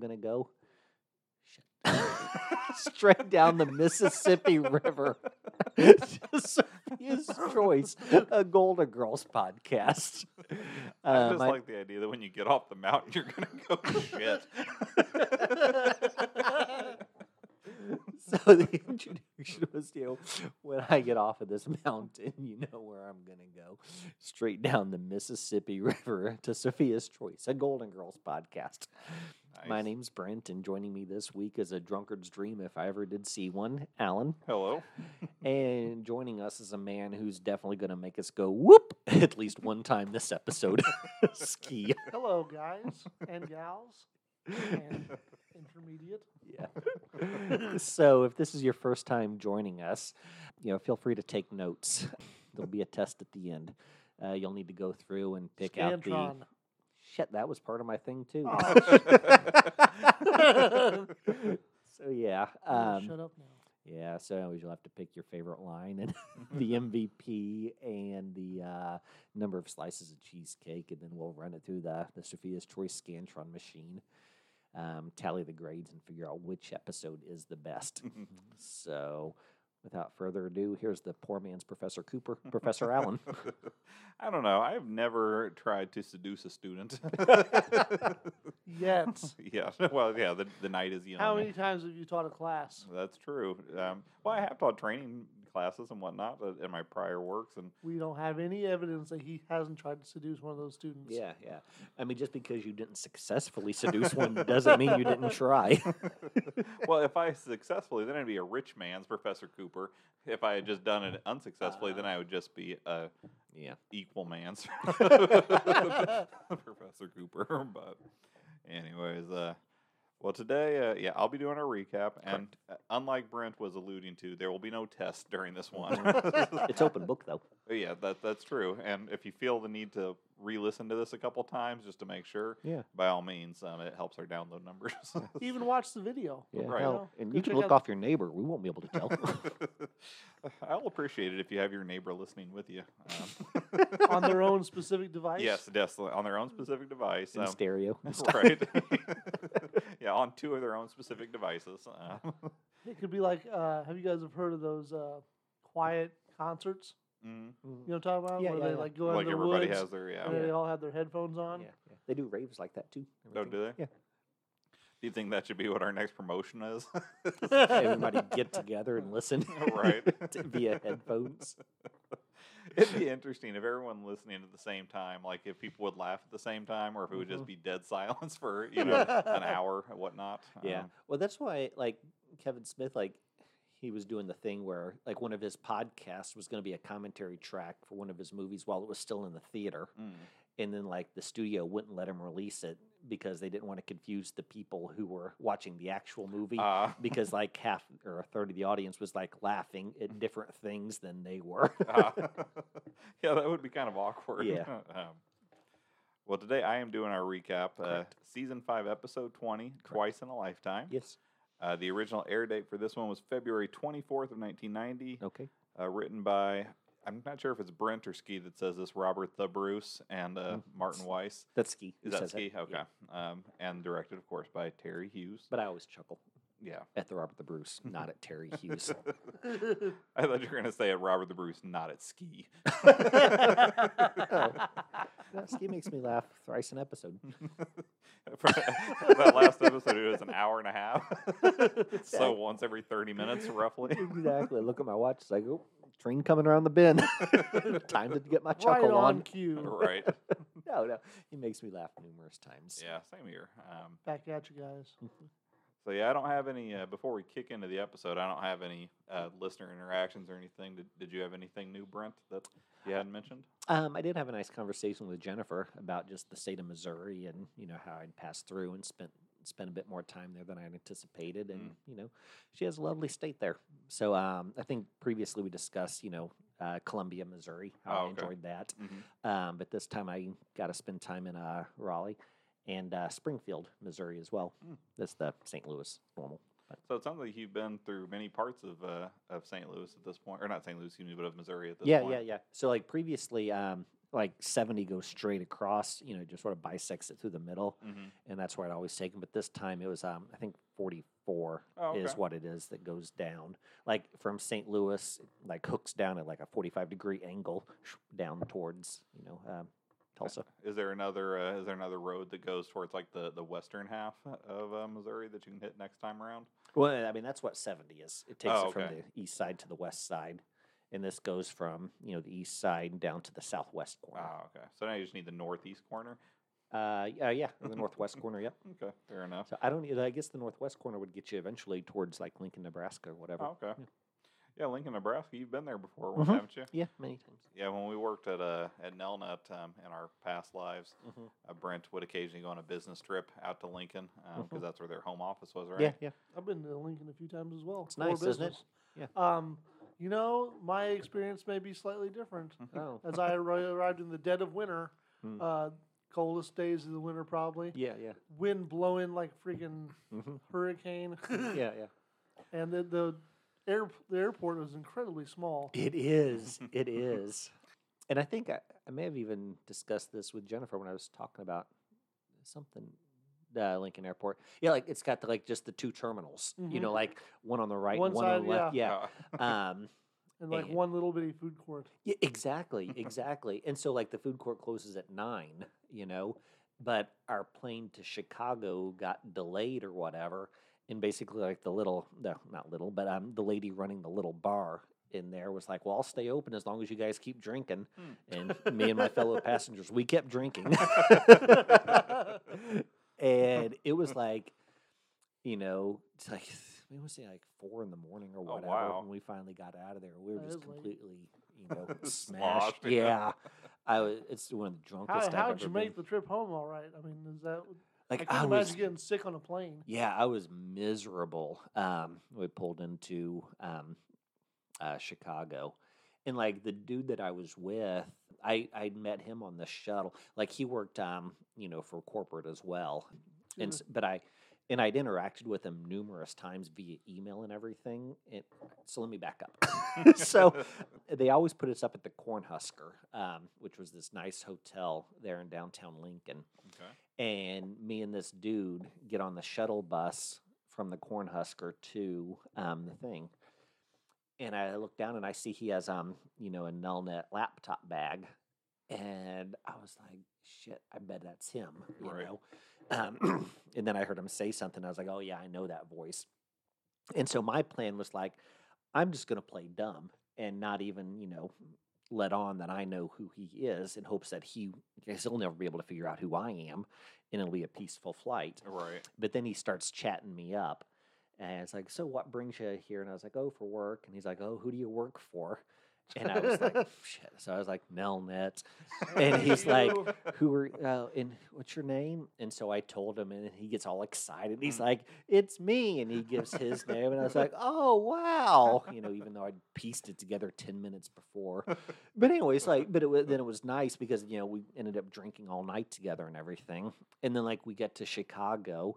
going to go? Straight down the Mississippi River to Sophia's Choice, a Golden Girls podcast. I Um, just I- like the idea that when you get off the mountain, you're gonna go shit. so the introduction was, you know, when I get off of this mountain, you know where I'm gonna go, straight down the Mississippi River to Sophia's Choice, a Golden Girls podcast. My name's Brent, and joining me this week is a drunkard's dream, if I ever did see one, Alan. Hello. And joining us is a man who's definitely going to make us go whoop at least one time this episode. Ski. Hello, guys and gals and intermediate. Yeah. so if this is your first time joining us, you know, feel free to take notes. There'll be a test at the end. Uh, you'll need to go through and pick out the. Shit, that was part of my thing too. Oh, so yeah, um, shut up now. yeah. So you'll have to pick your favorite line and the MVP and the uh, number of slices of cheesecake, and then we'll run it through the the Sophia's Choice Scantron machine, um, tally the grades, and figure out which episode is the best. so, without further ado, here's the poor man's Professor Cooper, Professor Allen. I don't know. I've never tried to seduce a student. Yet. yeah. Well, yeah. The, the night is young. How many times have you taught a class? That's true. Um, well, I have taught training classes and whatnot uh, in my prior works, and We don't have any evidence that he hasn't tried to seduce one of those students. Yeah, yeah. I mean, just because you didn't successfully seduce one doesn't mean you didn't try. well, if I successfully, then I'd be a rich man's Professor Cooper. If I had just done it unsuccessfully, then I would just be a yeah. equal man's Professor Cooper. But, anyways, uh, well, today, uh, yeah, I'll be doing a recap, and uh, unlike Brent was alluding to, there will be no test during this one. It's open book though. yeah, that that's true. And if you feel the need to re-listen to this a couple times just to make sure, Yeah. by all means, um, it helps our download numbers. Even watch the video. Yeah. Right. hell, Well, and go you can check look out- off your neighbor. We won't be able to tell. I'll appreciate it if you have your neighbor listening with you. Um, On their own specific device. Yes, definitely on their own specific device. in um, stereo. and right. yeah, on two of their own specific devices. Uh, It could be like, uh, have you guys have heard of those uh, quiet concerts? mm, You know what I'm talking about? Yeah, Where yeah, they yeah. like go like into the everybody woods has their yeah. and Yeah. they all have their headphones on. Yeah, yeah. They do raves like that too. Oh, everything. do they? Yeah. Do you think that should be what our next promotion is? Everybody get together and listen. Right. to- via headphones. It'd be interesting if everyone listening at the same time, like if people would laugh at the same time, or if it would just be dead silence for you know an hour and whatnot. Yeah. Um, Well, that's why, like Kevin Smith, like he was doing the thing where, like, one of his podcasts was going to be a commentary track for one of his movies while it was still in the theater, mm, and then like the studio wouldn't let him release it because they didn't want to confuse the people who were watching the actual movie. uh, because like half or a third of the audience was like laughing at different things than they were. uh, yeah, that would be kind of awkward. Yeah. um, well, today I am doing our recap. Uh, season five, episode twenty, twice in a lifetime. yes. Uh, the original air date for this one was February twenty fourth of nineteen ninety. Okay. uh, written by I'm not sure if it's Brent or Ski that says this. Robert the Bruce and uh, Mm, Martin Weiss. That's Ski. Is that Ski? Okay. Yeah. Um, and directed, of course, by Terry Hughes. But I always chuckle yeah. at the Robert the Bruce, not at Terry Hughes. I thought you were going to say at Robert the Bruce, not at Ski. Oh. Ski makes me laugh thrice an episode. That last episode, it was an hour and a half. so once every 30 minutes, roughly. exactly. I look at my watch. It's like, oh, train coming around the bend. Time to get my right chuckle on on. cue. right. No, no. He makes me laugh numerous times. Yeah, same here. Um, Back at you guys. So yeah, I don't have any. Uh, before we kick into the episode, I don't have any uh, listener interactions or anything. Did, did you have anything new, Brent, that you hadn't mentioned? Um, I did have a nice conversation with Jennifer about just the state of Missouri and you know how I'd passed through and spent spent a bit more time there than I anticipated, and Mm. you know she has a lovely state there. So um, I think previously we discussed you know uh, Columbia, Missouri, how Oh, I okay. enjoyed that, Mm-hmm. um, but this time I got to spend time in uh, Rolla and uh, Springfield, Missouri as well. Mm. That's the St. Louis normal. But So it sounds like you've been through many parts of uh, of St. Louis at this point, or not St. Louis, excuse me, but of Missouri at this yeah, point. Yeah, yeah, yeah. So like previously, um, like 70 goes straight across, you know, just sort of bisects it through the middle, hmm and that's where I'd always take them. But this time it was, um, I think 44 Oh, is what it is that goes down, like from St. Louis, like hooks down at like a 45 degree angle down towards, you know, um, Tulsa. Is there another uh, is there another road that goes towards like the, the western half of uh, Missouri that you can hit next time around? Well, I mean, that's what 70 is. It takes Oh, it from the east side to the west side. And this goes from, you know, the east side down to the southwest corner. Oh, okay. So now you just need the northeast corner. Uh, yeah, yeah, the northwest corner, yep. Okay, fair enough. So I don't. I guess the northwest corner would get you eventually towards like Lincoln, Nebraska, or whatever. Oh, okay. Yeah. Yeah, Lincoln, Nebraska. You've been there before, once, Mhm. haven't you? Yeah, many times. Yeah, when we worked at uh, at Nelnet um, in our past lives, Mhm. uh, Brent would occasionally go on a business trip out to Lincoln because Mhm. that's where their home office was, right? Yeah, yeah. I've been to Lincoln a few times as well. It's for nice, isn't it? Yeah. Um, you know, my experience may be slightly different. Oh, As I arrived in the dead of winter, Hmm. uh, coldest days of the winter probably. yeah, yeah. Wind blowing like a freaking hmm hurricane. Yeah, yeah. And the the air the airport was incredibly small. It is. It is. And I think I, I may have even discussed this with Jennifer when I was talking about something. Uh, Lincoln Airport. Yeah, like it's got the, like just the two terminals. You Mhm. know, like one on the right, One and one on the left. Uh, Yeah. um, And like And- one little bitty food court. Yeah, exactly, exactly. and so like the food court closes at nine, you know, but our plane to Chicago got delayed or whatever, and basically like the little, no, not little, but um, the lady running the little bar in there was like, "Well, I'll stay open as long as you guys keep drinking." And me and my fellow passengers, we kept drinking, and it was like, you know, it's like. We was say like four in the morning or Oh, whatever wow. when we finally got out of there. We were That just is late. completely, you know, Sloshed, smashed. yeah. Yeah, I was. It's one of the drunkest how'd ever you been. make the trip home all right? I mean, is that Like I I, can was. getting sick on a plane. Yeah, I was miserable. Um, we pulled into um, uh, Chicago, and like the dude that I was with, I I met him on the shuttle. Like he worked, um, you know, for corporate as well, and Sure. s- but I. And I'd interacted with him numerous times via email and everything. It, so let me back up. so they always put us up at the Cornhusker, um, which was this nice hotel there in downtown Lincoln. okay. And me and this dude get on the shuttle bus from the Cornhusker to um, the thing. And I look down and I see he has, um, you know, a Nelnet laptop bag. And I was like, shit, I bet that's him, you Right. know? Um, and then I heard him say something. I was like, oh, yeah, I know that voice. And so my plan was like, I'm just going to play dumb and not even, you know, let on that I know who he is in hopes that he, he'll never be able to figure out who I am and it'll be a peaceful flight. Right. But then he starts chatting me up. And it's like, so what brings you here? And I was like, oh, for work. And he's like, oh, who do you work for? And I was like, shit. So I was like, Nelnet. And he's like, who are, uh, and what's your name? And so I told him, and he gets all excited. He's Mm. like, it's me. And he gives his name. And I was like, oh, wow. You know, even though I'd pieced it together 10 minutes before. But anyways, like, but it was, then it was nice because, you know, we ended up drinking all night together and everything. And then, like, we get to Chicago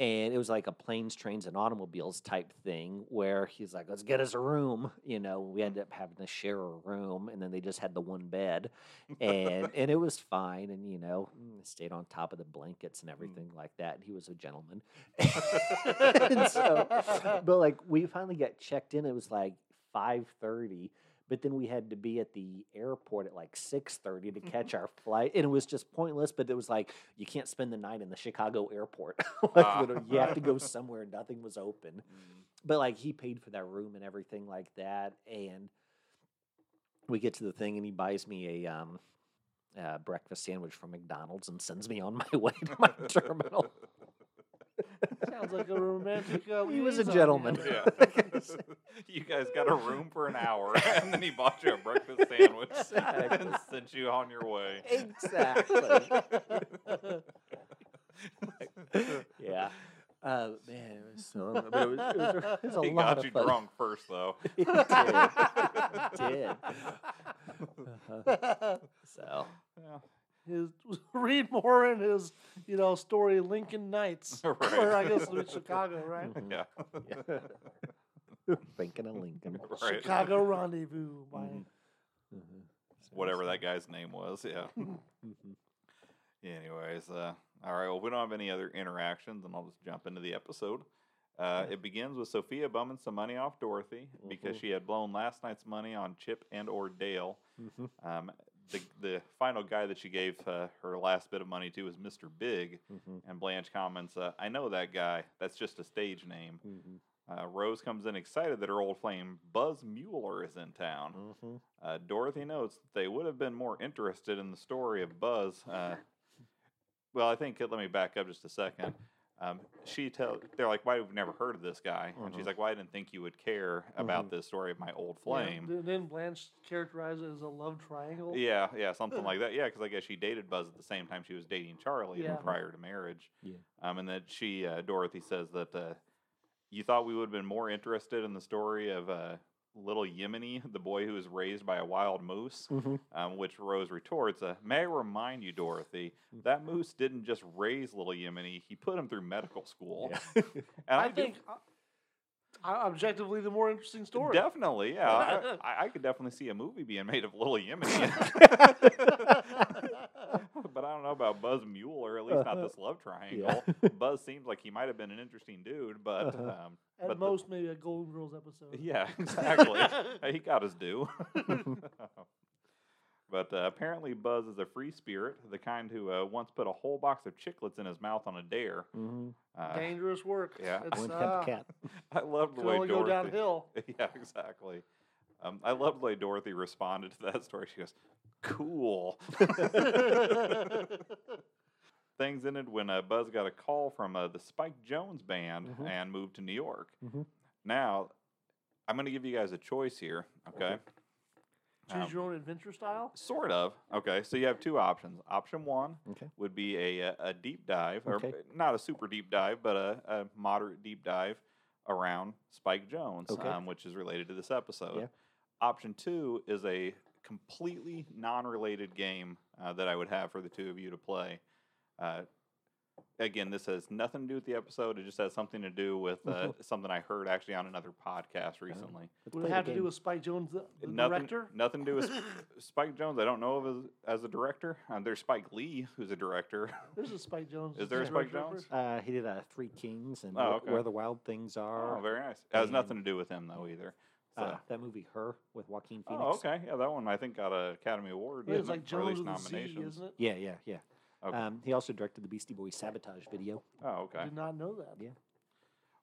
and it was like a planes, trains, and automobiles type thing where he's like, "Let's get us a room." You know, we ended up having to share a room, and then they just had the one bed, and and it was fine. And you know, mm, stayed on top of the blankets and everything like that. And he was a gentleman. and so, but like we finally got checked in. It was like five thirty. But then we had to be at the airport at like six thirty to catch our flight, and it was just pointless. But it was like you can't spend the night in the Chicago airport. like, Ah. you have to go somewhere. Nothing was open. Mm. But like he paid for that room and everything like that, and we get to the thing, and he buys me a um, uh, breakfast sandwich from McDonald's and sends me on my way to my terminal. Sounds like a romantic. Uh, He was a gentleman. Yeah. you guys got a room for an hour, and then he bought you a breakfast sandwich and sent you on your way. exactly. yeah. Uh, man, it was so. But it was, it was, it was a he lot got of you fun. drunk first, though. He did. He did. Uh-huh. So. Yeah. His read more in his you know story Lincoln Nights, Right. or I guess it Chicago, right? Yeah. Yeah. Thinking of Lincoln. Right. Chicago Rendezvous by Mhm. Mhm. whatever that guy's name was. Yeah. Mhm. Anyways, uh, all right. Well, we don't have any other interactions, and I'll just jump into the episode. Uh, It begins with Sophia bumming some money off Dorothy because Mhm. she had blown last night's money on Chip and or Dale. Mhm. Um, the the final guy that she gave uh, her last bit of money to was Mr. Big, Mhm. and Blanche comments, uh, "I know that guy. That's just a stage name." Mhm. Uh, Rose comes in excited that her old flame Buzz Mueller is in town. Mhm. Uh, Dorothy notes that they would have been more interested in the story of Buzz. Uh, well, I think let me back up just a second. Um, she tell they're like, "Why have we never heard of this guy?" And she's Mhm. like, "Well, I didn't think you would care about this story of my old Yeah, flame." th- then Blanche characterized it as a love triangle. Yeah, yeah, something like that. Yeah, because I guess she dated Buzz at the same time she was dating Charlie Yeah. prior to marriage. Yeah. Um, and that she, uh, Dorothy says that uh, you thought we would have been more interested in the story of uh, little Yemeni, the boy who was raised by a wild moose. Mhm. Um, which Rose retorts, uh, "May I remind you, Dorothy, Mm. that moose didn't just raise little Yemeni; he put him through medical school." Yeah. And I, do- think uh, uh, objectively the more interesting story. Definitely, yeah. I, I, I could definitely see a movie being made of Little Yemeni. but I don't know about Buzz Mueller, at least not this love triangle. Buzz seems like he might have been an interesting dude, but Uh-huh. um, At but the- most, maybe a Golden Girls episode. yeah, exactly. he got his due. but uh, apparently, Buzz is a free spirit, the kind who uh, once put a whole box of chiclets in his mouth on a dare. Mhm. Uh, Dangerous work. yeah. It's, uh, cat cat. I love the way only Dorothy. go downhill. yeah, exactly. Um, I love the way Dorothy responded to that story. She goes, "Cool." Things ended when uh, Buzz got a call from uh, the Spike Jones band Mhm. and moved to New York. Mhm. Now, I'm going to give you guys a choice here. Okay. Choose Um, your own adventure style. Sort of. Okay, so you have two options. Option one Okay. would be a, a, a deep dive, or Okay. not a super deep dive, but a, a moderate deep dive around Spike Jones, Okay. um, which is related to this episode. Yeah. Option two is a completely non related game uh, that I would have for the two of you to play. Uh, again, this has nothing to do with the episode. It just has something to do with uh, Mhm. something I heard actually on another podcast recently. Let's Would it have to do with Spike Jonze, the, the nothing, director? Nothing to do with Spike Jones. I don't know of as, as a director. Um, there's Spike Lee, who's a director. There's a Spike Jones. Is there a Spike Jones? Uh, he did uh, Three Kings and Oh, Where- okay. Where the Wild Things Are. Oh, very nice. It has nothing to do with him though either. So. Uh, that movie, Her, with Joaquin Phoenix. oh, okay. Yeah, that one I think got an Academy Award. Yeah, it's didn't like it? Or Jonze least with a Z, nominations. isn't it? Yeah, yeah, yeah. Okay. Um, he also directed the Beastie Boys Sabotage video. oh, okay. I Did not know that. Yeah.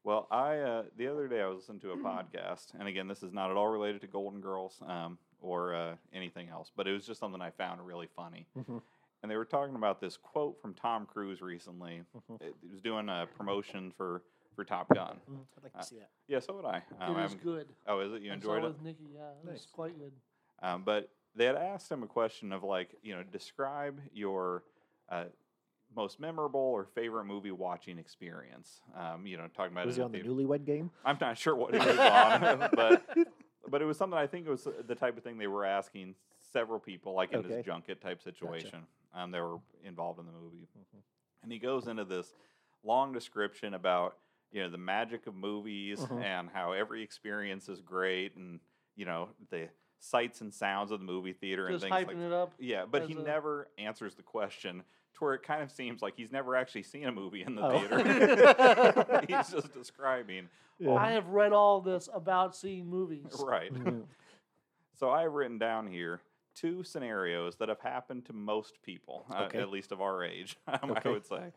Well, I uh, the other day I was listening to a podcast, and again, this is not at all related to Golden Girls um, or uh, anything else, but it was just something I found really funny. Mhm. And they were talking about this quote from Tom Cruise recently. Mhm. He was doing a promotion for for Top Gun. Mm, I'd like Uh, to see that. Yeah, so would I. Um, it is I'm- good. Oh, is it? You I enjoyed saw it? with Nikki. Yeah, it was quite good. Um, but they had asked him a question of like, you know, describe your uh, most memorable or favorite movie watching experience. Um, you know, talking about Was it he on the theater. Newlywed Game? I'm not sure what he was on, but but it was something I think it was the type of thing they were asking several people, like in Okay. this junket type situation. Um, that were involved in the movie, Mhm. and he goes into this long description about you know the magic of movies Mhm. and how every experience is great, and you know the sights and sounds of the movie theater Just and hyping things like it up. yeah, but he a- never answers the question to where it kind of seems like he's never actually seen a movie in the Oh. theater. he's just describing. all I have read all this about seeing movies. Right. Mhm. So I have written down here two scenarios that have happened to most people, uh, at least of our age, um, I would say.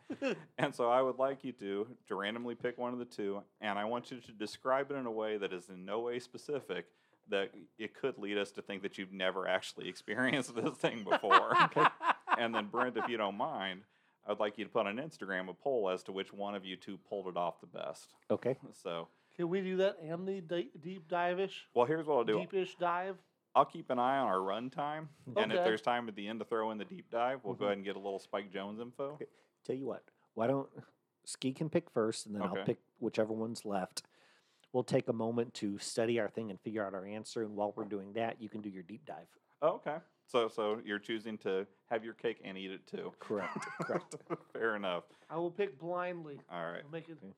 And so I would like you to to randomly pick one of the two, and I want you to describe it in a way that is in no way specific. That it could lead us to think that you've never actually experienced this thing before. and then Brent, if you don't mind, I'd like you to put on Instagram a poll as to which one of you two pulled it off the best. Okay. So, Can we do that and the deep dive-ish? well, here's what I'll do. Deep ish dive? I'll keep an eye on our run time, and if there's time at the end to throw in the deep dive, we'll go Mhm. ahead and get a little Spike Jones info. Okay. Tell you what, why don't Ski can pick first, and then Okay. I'll pick whichever one's left. We'll take a moment to study our thing and figure out our answer, and while we're doing that, you can do your deep dive. Oh, okay. So, so you're choosing to have your cake and eat it too. Correct. Correct. Fair enough. I will pick blindly. All right. I'll make it. Okay.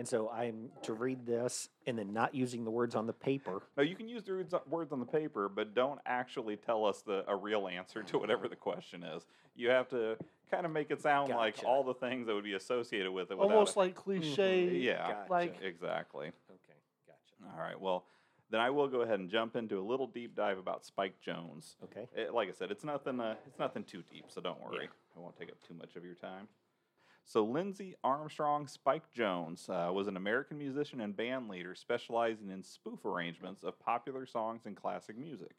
And so I'm to read this and then not using the words on the paper. No, you can use the words- words on the paper, but don't actually tell us the a real answer to whatever the question is. You have to kind of make it sound like all the things that would be associated with it. Almost like cliche. yeah, Gotcha. like- exactly. Okay, gotcha. All right. Well, then I will go ahead and jump into a little deep dive about Spike Jones. Okay. It- like I said, it's nothing. Uh, it's nothing too deep, so don't worry. Yeah. I won't take up too much of your time. So Lindley Armstrong Spike Jones uh, was an American musician and band leader specializing in spoof arrangements of popular songs and classic music.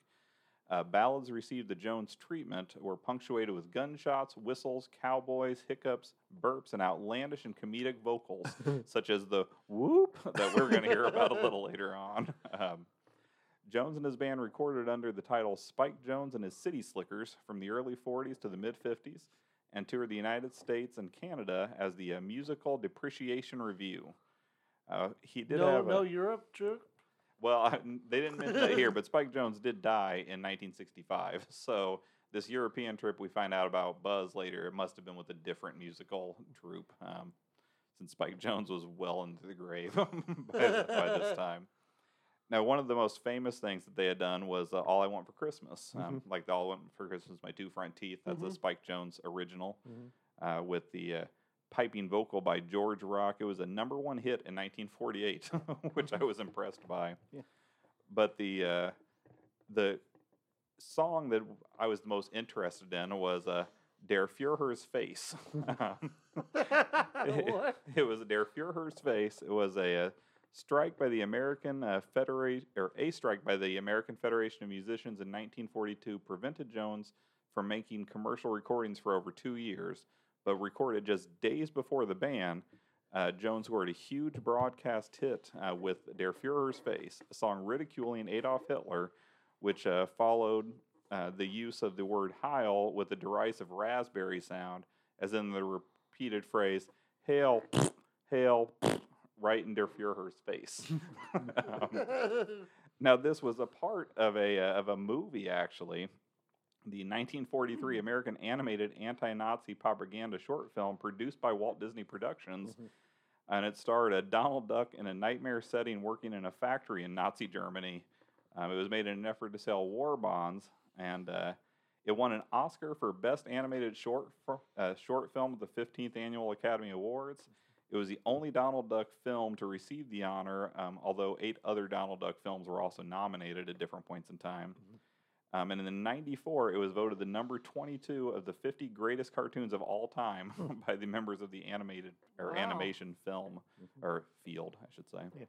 Uh, ballads received the Jones treatment were punctuated with gunshots, whistles, cowboys, hiccups, burps, and outlandish and comedic vocals, such as the whoop that we're going to hear about a little later on. Um, Jones and his band recorded under the title Spike Jones and his City Slickers from the early 40s to the mid 50s and toured the United States and Canada as the uh, Musical Depreciation Revue. Uh, he did no, have no a, Europe trip. well, I, they didn't mention that here, but Spike Jones did die in 1965. So this European trip we find out about Buzz later, it must have been with a different musical troupe, um, since Spike Jones was well into the grave by, by this time. Now, one of the most famous things that they had done was uh, "All I Want for Christmas," um, like the "All I Want for Christmas," my two front teeth. That's a Mhm. Spike Jones original Mhm. uh, with the uh, piping vocal by George Rock. It was a number one hit in 1948, which I was impressed by. Yeah. But the uh, the song that I was the most interested in was uh, "Der Führer's Face." It, what? it was Der Führer's Face. It was a, uh strike by the American uh, Federation, or a strike by the American Federation of Musicians in 1942 prevented Jones from making commercial recordings for over two years, but recorded just days before the ban. Uh, Jones scored a huge broadcast hit uh, with Der Führer's Face, a song ridiculing Adolf Hitler, which uh, followed uh, the use of the word Heil with a derisive raspberry sound, as in the repeated phrase, Hail, Hail, right in Der Führer's face. um, now, this was a part of a uh, of a movie, actually, the 1943 American animated anti-Nazi propaganda short film produced by Walt Disney Productions, Mhm. and it starred a Donald Duck in a nightmare setting, working in a factory in Nazi Germany. Um, it was made in an effort to sell war bonds, and uh, it won an Oscar for Best Animated Short uh, Short Film at the 15th Annual Academy Awards. It was the only Donald Duck film to receive the honor, um, although eight other Donald Duck films were also nominated at different points in time. Um, and in '94, it was voted the number 22 of the 50 greatest cartoons of all time by the members of the animated or Wow. animation film Mhm. or field, I should say. Yeah.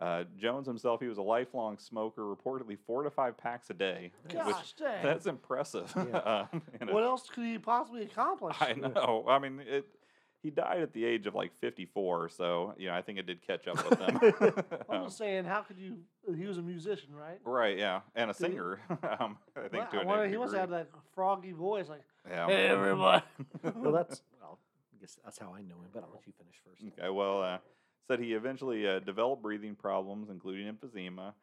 Uh, Jones himself, he was a lifelong smoker, reportedly four to five packs a day. which- Gosh dang. that's impressive. Yeah. um, in a- what else could he possibly accomplish? I know. I mean, it. He died at the age of like 54, so you know I think it did catch up with him. I'm Um, just saying, how could you? He was a musician, right? right? Yeah, and a Did singer. um, I think Well, to I a he must have that froggy voice, like, Yeah. "Hey, everybody." well, that's well. I guess that's how I know him. But I'll let you finish first. Okay, well, uh, said he eventually uh, developed breathing problems, including emphysema.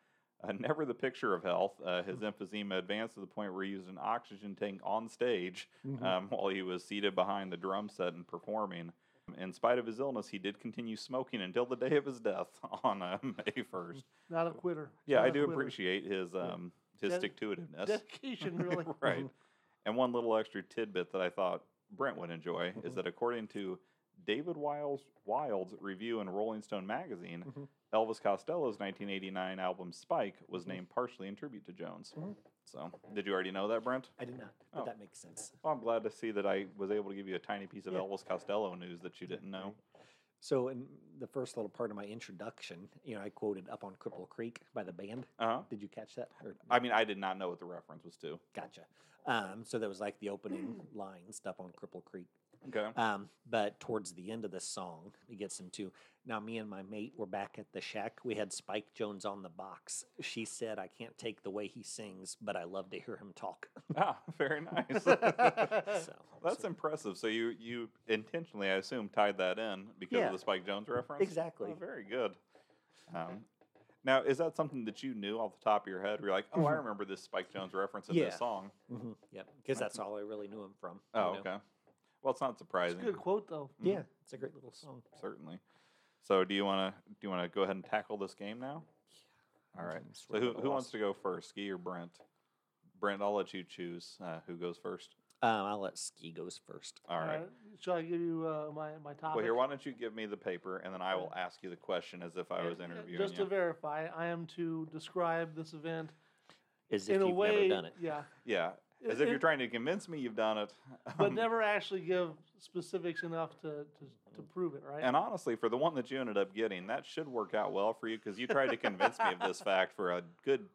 Uh, never the picture of health. Uh, his emphysema advanced to the point where he used an oxygen tank on stage Mhm. um, while he was seated behind the drum set and performing. In spite of his illness, he did continue smoking until the day of his death on uh, May 1st. Not a quitter. Yeah, Not I do quitter. appreciate his um, his Ded- stick to itiveness. dedication, really. right. Mhm. And one little extra tidbit that I thought Brent would enjoy is Mhm. that according to David Wild's, Wild's review in Rolling Stone magazine, Mhm. Elvis Costello's 1989 album Spike was named partially in tribute to Jones. Mhm. So, did you already know that, Brent? I did not, but Oh. that makes sense. Well, I'm glad to see that I was able to give you a tiny piece of Yeah. Elvis Costello news that you didn't know. So, in the first little part of my introduction, you know, I quoted "Up on Cripple Creek" by the band. Uh huh. Did you catch that? Or, I mean, I did not know what the reference was to. gotcha. Um, so that was like the opening lines up on Cripple Creek. Okay. Um, but towards the end of the song, it gets into now. Me and my mate were back at the shack. We had Spike Jones on the box. She said, "I can't take the way he sings, but I love to hear him talk." ah, very nice. so That's so- impressive. So you you intentionally, I assume, tied that in because Yeah. of the Spike Jones reference. exactly. Oh, very good. Um, now, is that something that you knew off the top of your head? Where you're like, oh, I Mhm. remember this Spike Jones reference in Yeah. this song. hmm Yep, because that's all I really knew him from. you Oh, know. okay. Well, it's not surprising. It's a good quote, though. Mhm. Yeah, it's a great little song. Certainly. So do you want to do you want to go ahead and tackle this game now? Yeah. All right. So who of at a who wants to go first, Ski or Brent? Brent, I'll let you choose uh, who goes first. Um, I'll let Ski goes first. All right. Shall I give you uh, my my topic? Well, here, why don't you give me the paper, and then I will ask you the question as if I was uh, interviewing Just to you. verify, I am to describe this event As if in you've way. never done it. Yeah, yeah, as if you're trying to convince me you've done it. but Um, never actually give specifics enough to to, to prove it, right? And honestly, for the one that you ended up getting, that should work out well for you because you tried to convince me of this fact for a good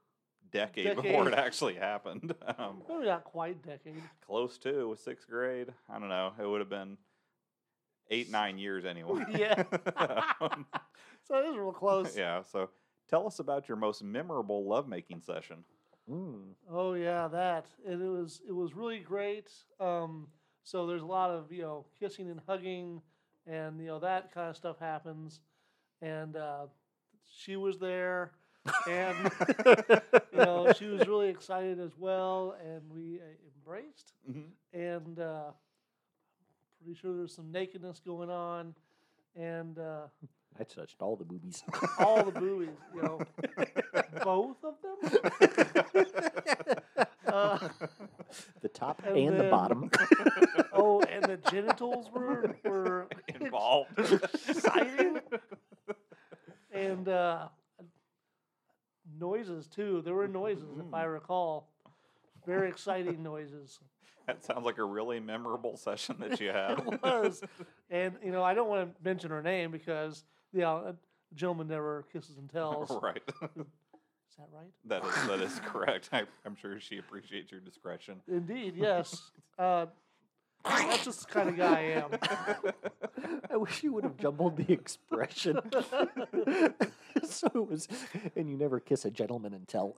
decade, before it actually happened. Um, Maybe not quite decade. close to sixth grade. I don't know. It would have been eight, nine years anyway. Yeah. Um, So it is real close. yeah. So tell us about your most memorable lovemaking session. Mm. Oh yeah, that and it was it was really great. Um, so there's a lot of you know kissing and hugging, and you know that kind of stuff happens, and uh, she was there, and you know she was really excited as well, and we uh, embraced, Mhm. and uh, pretty sure there's some nakedness going on, and uh, I touched all the boobies. all the boobies, you know, both of them. Uh, the top And and, the bottom. Oh, and the genitals were were Involved. exciting, and uh, noises too. There were noises, if I recall, very exciting noises. That sounds like a really memorable session that you had. It was, and you know, I don't want to mention her name because you know, a gentleman never kisses and tells. right. Is that right? That is that is correct. I, I'm sure she appreciates your discretion. Indeed, yes. Uh, that's just the kind of guy I am. I wish you would have jumbled the expression. so it was, and you never kiss a gentleman and tell.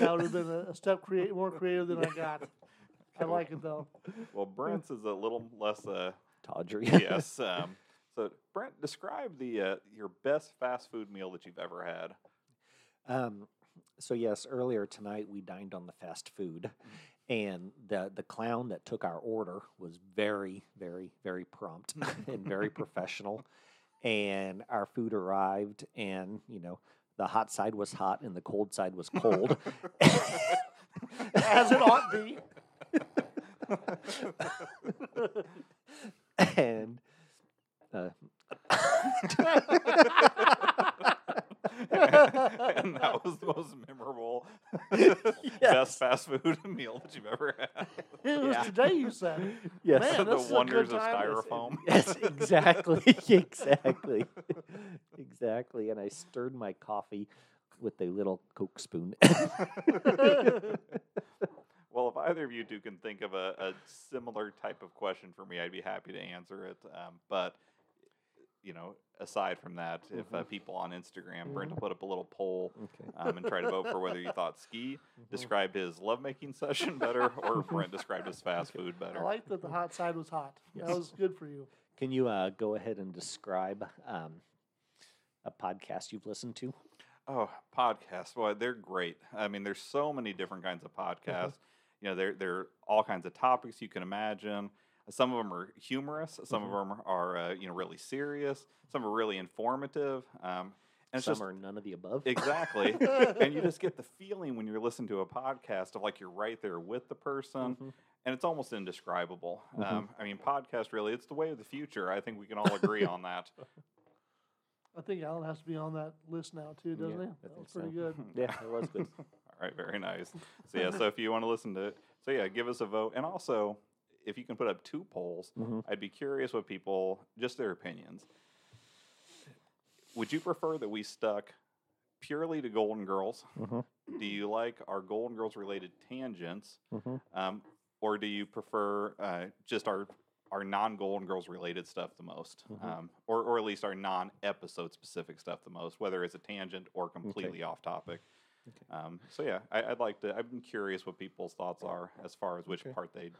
That would have been a, a step create more creative than I got. I like it though. Well, Brent's is a little less. Uh, Tawdry. yes. Um, so, Brent, describe the uh, your best fast food meal that you've ever had. Um, so yes, earlier tonight we dined on the fast food, and the the clown that took our order was very, very, very prompt and very professional. And our food arrived, and you know the hot side was hot and the cold side was cold. As it ought to be. And uh, and that was the most memorable best fast food meal that you've ever had. It was Yeah. today you said. yes, Man, the this is a wonders good of time. It's- styrofoam. yes, exactly, exactly, exactly. And I stirred my coffee with a little Coke spoon. Well, if either of you two can think of a, a similar type of question for me, I'd be happy to answer it. Um, but you know, aside from that, if uh, people on Instagram, Brent will put up a little poll okay. um, and try to vote for whether you thought Ski described his lovemaking session better or Brent described his fast food better. I like that the hot side was hot. That was good for you. Can you uh, go ahead and describe um, a podcast you've listened to? Oh, podcasts. Well, they're great. I mean, there's so many different kinds of podcasts. You know, there there are all kinds of topics you can imagine. Some of them are humorous. Some of them are uh, you know really serious. Some are really informative. Um, and Some just are none of the above. exactly. and you just get the feeling when you're listening to a podcast of like you're right there with the person, Mhm. and it's almost indescribable. Mhm. Um, I mean, podcast really, it's the way of the future. I think we can all agree on that. I think Alan has to be on that list now too, doesn't Yeah, he? I That was pretty so. good. Yeah, it was good. All right, very nice. So yeah, so if you want to listen to it, so yeah, give us a vote, and also if you can put up two polls, Mhm. I'd be curious what people just their opinions. Would you prefer that we stuck purely to Golden Girls? Mhm. Do you like our Golden Girls related tangents, Mhm. um, or do you prefer uh, just our our non Golden Girls related stuff the most, Mhm. um, or or at least our non episode specific stuff the most, whether it's a tangent or completely off topic? Okay. Um, so yeah, I, I'd like to. I'm curious what people's thoughts are as far as which Okay. part they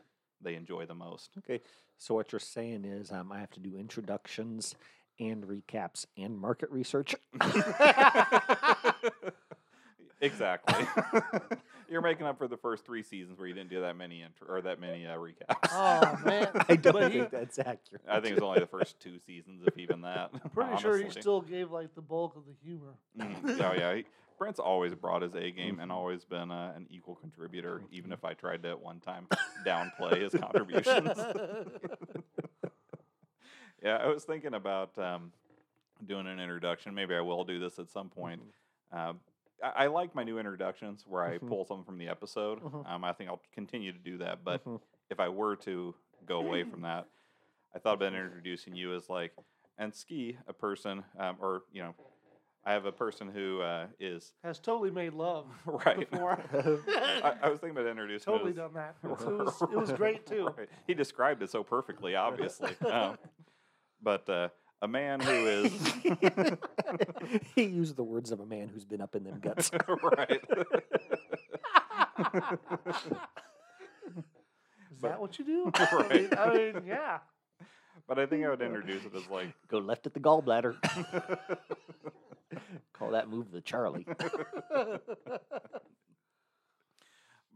they enjoy the most. Okay, so what you're saying is um, I have to do introductions and recaps and market research. exactly. You're making up for the first three seasons where you didn't do that many intro or that many uh, recaps. Oh man, I don't But he- think that's accurate. I think it's only the first two seasons, if even that. I'm pretty sure he still gave like the bulk of the humor. Mhm. Oh yeah, he, Brent's always brought his A game Mm-hmm. and always been uh, an equal contributor, even if I tried to at one time downplay his contributions. yeah, I was thinking about um, doing an introduction. Maybe I will do this at some point. Mm-hmm. I, I like my new introductions where I Mhm. pull something from the episode. Mhm. Um, I think I'll continue to do that. But Mhm. if I were to go away from that, I thought about introducing you as like, and ski a person, um, or you know, I have a person who uh, is Has totally made love right. before. I, I was thinking about introducing. totally as, done that. It was, it was great too. Right. He described it so perfectly, obviously. Um, but uh, a man who is he used the words of a man who's been up in them guts. right. Is that what you do? Right. I, mean, I mean, yeah. But I think I would introduce it as like Go left at the gallbladder. Call that move the Charlie.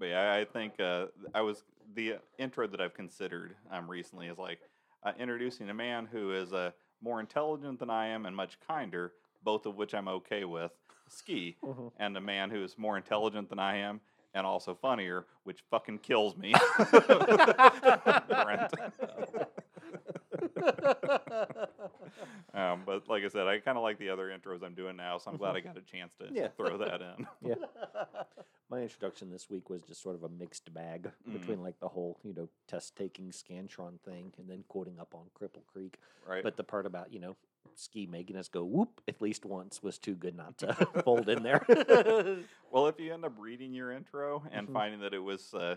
But yeah, I think uh, I was the intro that I've considered um, recently is like uh, introducing a man who is uh, more intelligent than I am and much kinder, both of which I'm okay with. Ski, Mhm. and a man who is more intelligent than I am and also funnier, which fucking kills me. Brent. Um, but like I said, I kind of like the other intros I'm doing now, so I'm glad I got a chance to Yeah. throw that in. Yeah. My introduction this week was just sort of a mixed bag Mm. between like the whole, you know, test taking Scantron thing and then quoting up on Cripple Creek. Right. But the part about, you know, ski making us go whoop at least once was too good not to fold in there. Well, if you end up reading your intro and Mhm. finding that it was uh,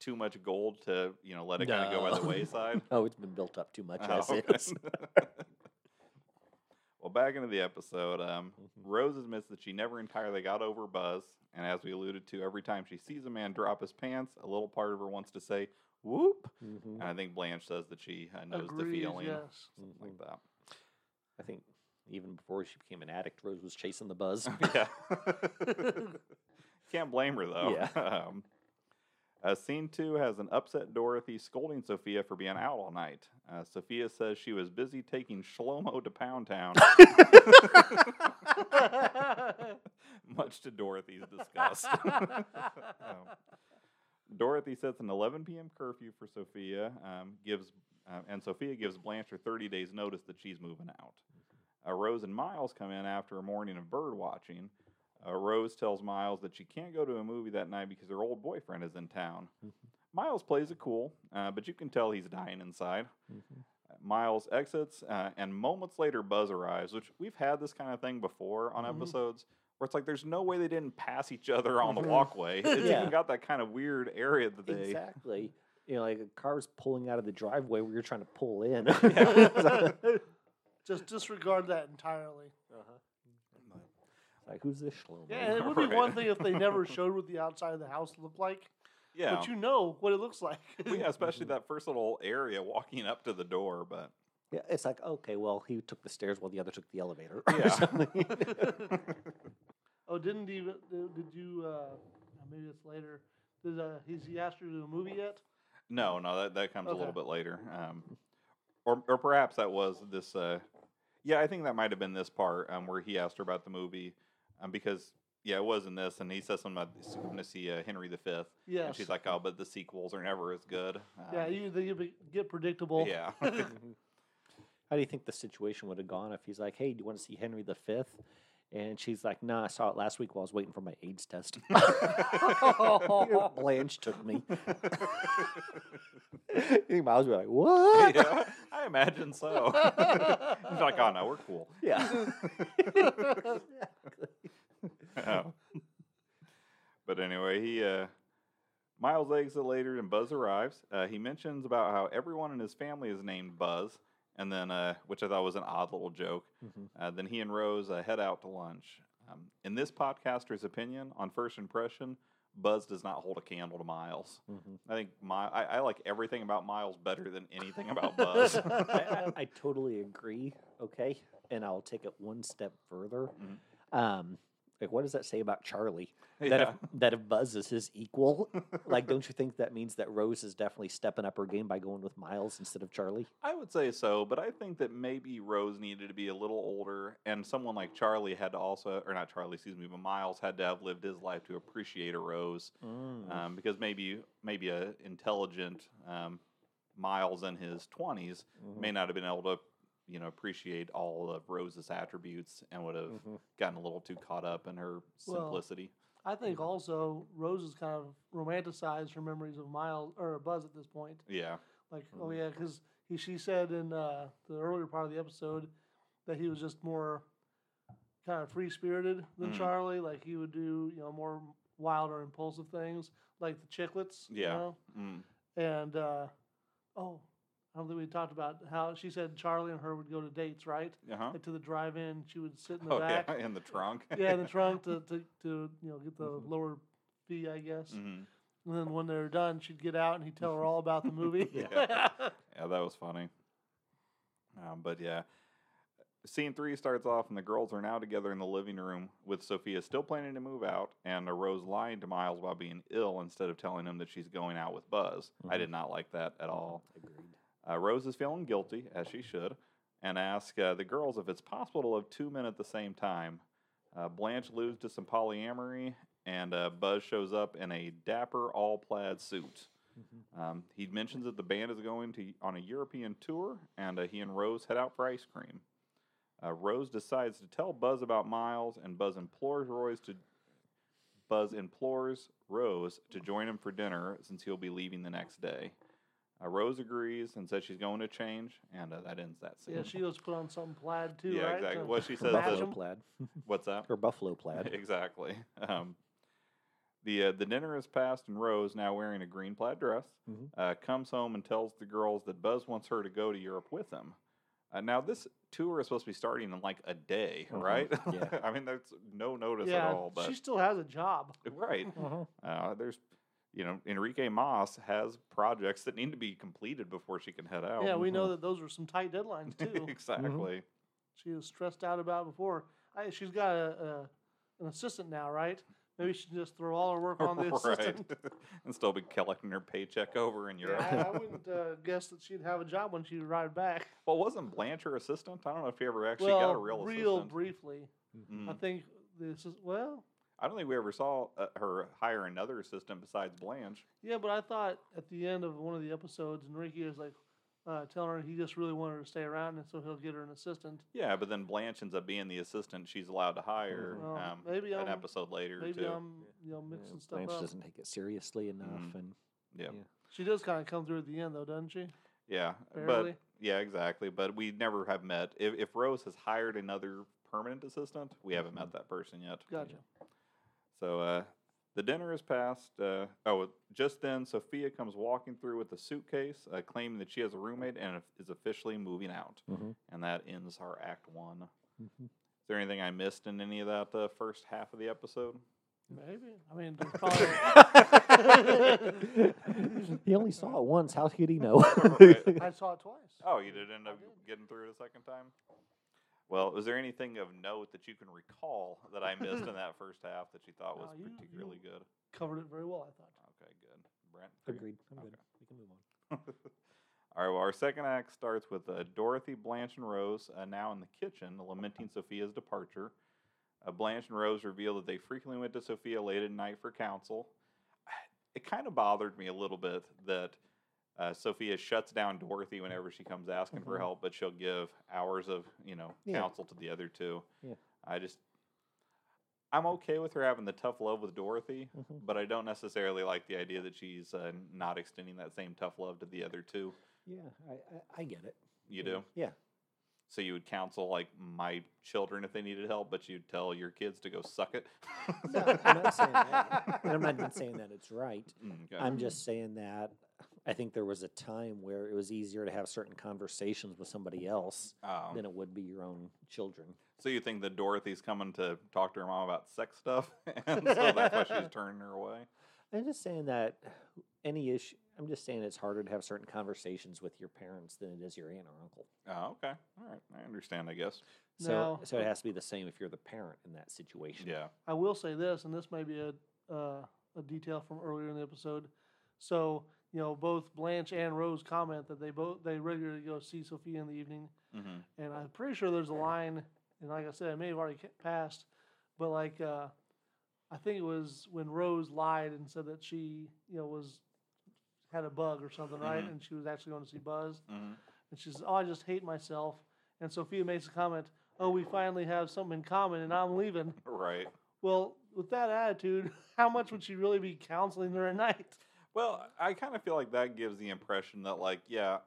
too much gold to, you know, let it kind of go by the wayside. oh, it's been built up too much Oh, as okay. is. well, back into the episode, um, Mhm. Rose admits that she never entirely got over Buzz, and as we alluded to, every time she sees a man drop his pants, a little part of her wants to say "whoop," Mhm. and I think Blanche says that she uh, knows the Agrees, feeling, yes. something like that. I think even before she became an addict, Rose was chasing the buzz. yeah. Can't blame her though. Yeah. um, uh, scene two has an upset Dorothy scolding Sophia for being out all night. Uh, Sophia says she was busy taking Shlomo to Pound Town, much to Dorothy's disgust. Um, Dorothy sets an 11 p.m. curfew for Sophia, um, gives uh, and Sophia gives Blanche her 30 days notice that she's moving out. Uh, Rose and Miles come in after a morning of bird watching. Uh, Rose tells Miles that she can't go to a movie that night because her old boyfriend is in town. Mhm. Miles plays it cool, uh, but you can tell he's dying inside. Mhm. Uh, Miles exits, uh, and moments later, Buzz arrives, which we've had this kind of thing before on Mhm. episodes where it's like there's no way they didn't pass each other on the Mhm. walkway. It's Yeah. even got that kind of weird area that they. Exactly. You know, like a car's pulling out of the driveway where you're trying to pull in. Just disregard that entirely. Like, who's this Shlomo? Yeah, it would be one thing if they never showed what the outside of the house looked like, Yeah. but you know what it looks like. Well, yeah, especially that first little area walking up to the door, but Yeah, it's like, okay, well, he took the stairs while the other took the elevator. or Yeah. oh, didn't even did did you? Uh, maybe it's later. Did uh, has he asked her to do a movie yet? no, no, that, that comes a little bit later. Um, or, or perhaps that was this. Uh, yeah, I think that might have been this part um, where he asked her about the movie, um, because yeah, it was in this, and he says something about he's going to see uh, Henry V, Yeah, and she's like, "Oh, but the sequels are never as good." yeah, Um, you, they get predictable. yeah. How do you think the situation would have gone if he's like, "Hey, do you want to see Henry V?" And she's like, "Nah, I saw it last week while I was waiting for my AIDS test." Blanche took me. you might as well be like, "What?" yeah, I imagine so. He's like, "Oh no, we're cool." Yeah. Oh. but anyway, he uh, Miles exits later and Buzz arrives. Uh, he mentions about how everyone in his family is named Buzz, and then uh, which I thought was an odd little joke. Mhm. Uh, then he and Rose uh, head out to lunch. Um, in this podcaster's opinion, on first impression, Buzz does not hold a candle to Miles. Mhm. I think my I, I like everything about Miles better than anything about Buzz. I, I, I totally agree. Okay, and I'll take it one step further. Mhm. Um, like what does that say about Charlie? That Yeah. if that if Buzz is his equal, like don't you think that means that Rose is definitely stepping up her game by going with Miles instead of Charlie? I would say so, but I think that maybe Rose needed to be a little older, and someone like Charlie had to also, or not Charlie, excuse me, but Miles had to have lived his life to appreciate a Rose, Mm. um, because maybe maybe a intelligent um, Miles in his 20s Mhm. may not have been able to, you know, appreciate all of Rose's attributes and would have Mhm. gotten a little too caught up in her Well, simplicity. I think also Rose has kind of romanticized her memories of Miles or Buzz at this point. yeah, Like, oh yeah, because he she said in uh, the earlier part of the episode that he was just more kind of free spirited than Mhm. Charlie. Like he would do you know more wild or impulsive things, like the chiclets. You Yeah. know? mm. And uh, oh, I don't think we talked about how she said Charlie and her would go to dates, right? uh-huh. Like to the drive-in, she would sit in the Oh back. yeah, in the trunk. yeah, in the trunk to, to, to you know get the Mhm. lower fee, I guess. hmm And then when they were done, she'd get out and he'd tell her all about the movie. Yeah. Yeah, that was funny. Um, but yeah, scene three starts off, and the girls are now together in the living room with Sophia still planning to move out, and Rose lying to Miles about being ill instead of telling him that she's going out with Buzz. I Mhm. did not like that at all. Agreed. Uh, Rose is feeling guilty, as she should, and asks uh, the girls if it's possible to love two men at the same time. Uh, Blanche alludes to some polyamory, and uh, Buzz shows up in a dapper all plaid suit. Mhm. Um, he mentions that the band is going to on a European tour, and uh, he and Rose head out for ice cream. Uh, Rose decides to tell Buzz about Miles, and Buzz implores Rose to Buzz implores Rose to join him for dinner since he'll be leaving the next day. Uh, Rose agrees and says she's going to change, and uh, that ends that scene. yeah, she was put on something plaid too, Yeah, right? exactly. to What she says match that- buffalo 'em? plaid What's that? or buffalo plaid. exactly. Um, the uh, the dinner is passed, and Rose, now wearing a green plaid dress, Mhm. uh, comes home and tells the girls that Buzz wants her to go to Europe with him. Uh, now, this tour is supposed to be starting in like a day, Mhm. right? Yeah. I mean, there's no notice yeah, at all, but she still has a job. right. Uh, there's, you know, Enrique Mas has projects that need to be completed before she can head out. Yeah, we know that those were some tight deadlines too. exactly. she was stressed out about before. I, she's got a, a an assistant now, right? Maybe she can just throw all her work on the right. assistant. and still be collecting her paycheck over in Yeah, Europe. I, I wouldn't uh, guess that she'd have a job when she arrived back. Well, wasn't Blanche her assistant? I don't know if she ever actually well, got a real, real assistant. Real briefly. I Mm. think this is well, I don't think we ever saw uh, her hire another assistant besides Blanche. yeah, but I thought at the end of one of the episodes, Enrique was like uh, telling her he just really wanted her to stay around, and so he'll get her an assistant. Yeah, but then Blanche ends up being the assistant she's allowed to hire Well, um, maybe an I'm- episode later Maybe too. I'm you know mixing Yeah, stuff Blanche up. doesn't take it seriously enough, Mhm. and yeah. yeah. She does kind of come through at the end though, doesn't she? Yeah, Barely. but yeah, exactly. But we never have met. If, if Rose has hired another permanent assistant, we haven't met that person yet. Gotcha. So uh, the dinner is passed. Uh, oh, just then Sophia comes walking through with a suitcase, uh, claiming that she has a roommate and is officially moving out. Mhm. And that ends our act one. Mhm. Is there anything I missed in any of that uh, first half of the episode? Maybe. I mean, probably. he only saw it once. How could he know? Right. I saw it twice. Oh, you did end up did. getting through it a second time? Well, was there anything of note that you can recall that I missed in that first half that you thought was No, you- you- particularly good? Covered it very well, I thought. Okay, good. Brent? for you? Agreed. I'm good. We can move on. All right, well, our second act starts with uh, Dorothy, Blanche, and Rose uh, now in the kitchen lamenting Sophia's departure. Uh, Blanche and Rose reveal that they frequently went to Sophia late at night for counsel. It kind of bothered me a little bit that uh, Sophia shuts down Dorothy whenever she comes asking for Mhm. help, but she'll give hours of you know Yeah. counsel to the other two. Yeah. I just I'm okay with her having the tough love with Dorothy, Mhm. but I don't necessarily like the idea that she's uh, not extending that same tough love to the other two. Yeah, I, I, I get it. You Yeah. do? Yeah. So you would counsel like my children if they needed help, but you'd tell your kids to go suck it. No, I'm not saying that. And I'm not even saying that it's right. Mm. I'm just saying that I think there was a time where it was easier to have certain conversations with somebody else Um, than it would be your own children. so you think that Dorothy's coming to talk to her mom about sex stuff, and so that's why she's turning her away? I'm just saying that any issue. I'm just saying it's harder to have certain conversations with your parents than it is your aunt or uncle. Oh, okay. All right. I understand, I guess. So, No. so it has to be the same if you're the parent in that situation. Yeah. I will say this, and this may be a uh, a detail from earlier in the episode. So you know, both Blanche and Rose comment that they both they regularly go see Sophia in the evening, Mm-hmm. and I'm pretty sure there's a line, and like I said, I may have already passed, but like uh, I think it was when Rose lied and said that she you know was had a bug or something, right? Mhm. And she was actually going to see Buzz, Mm-hmm. and she says, "Oh, I just hate myself." And Sophia makes a comment, "Oh, we finally have something in common, and I'm leaving." Right. Well, with that attitude, how much would she really be counseling her at night? Well, I kind of feel like that gives the impression that, like, yeah,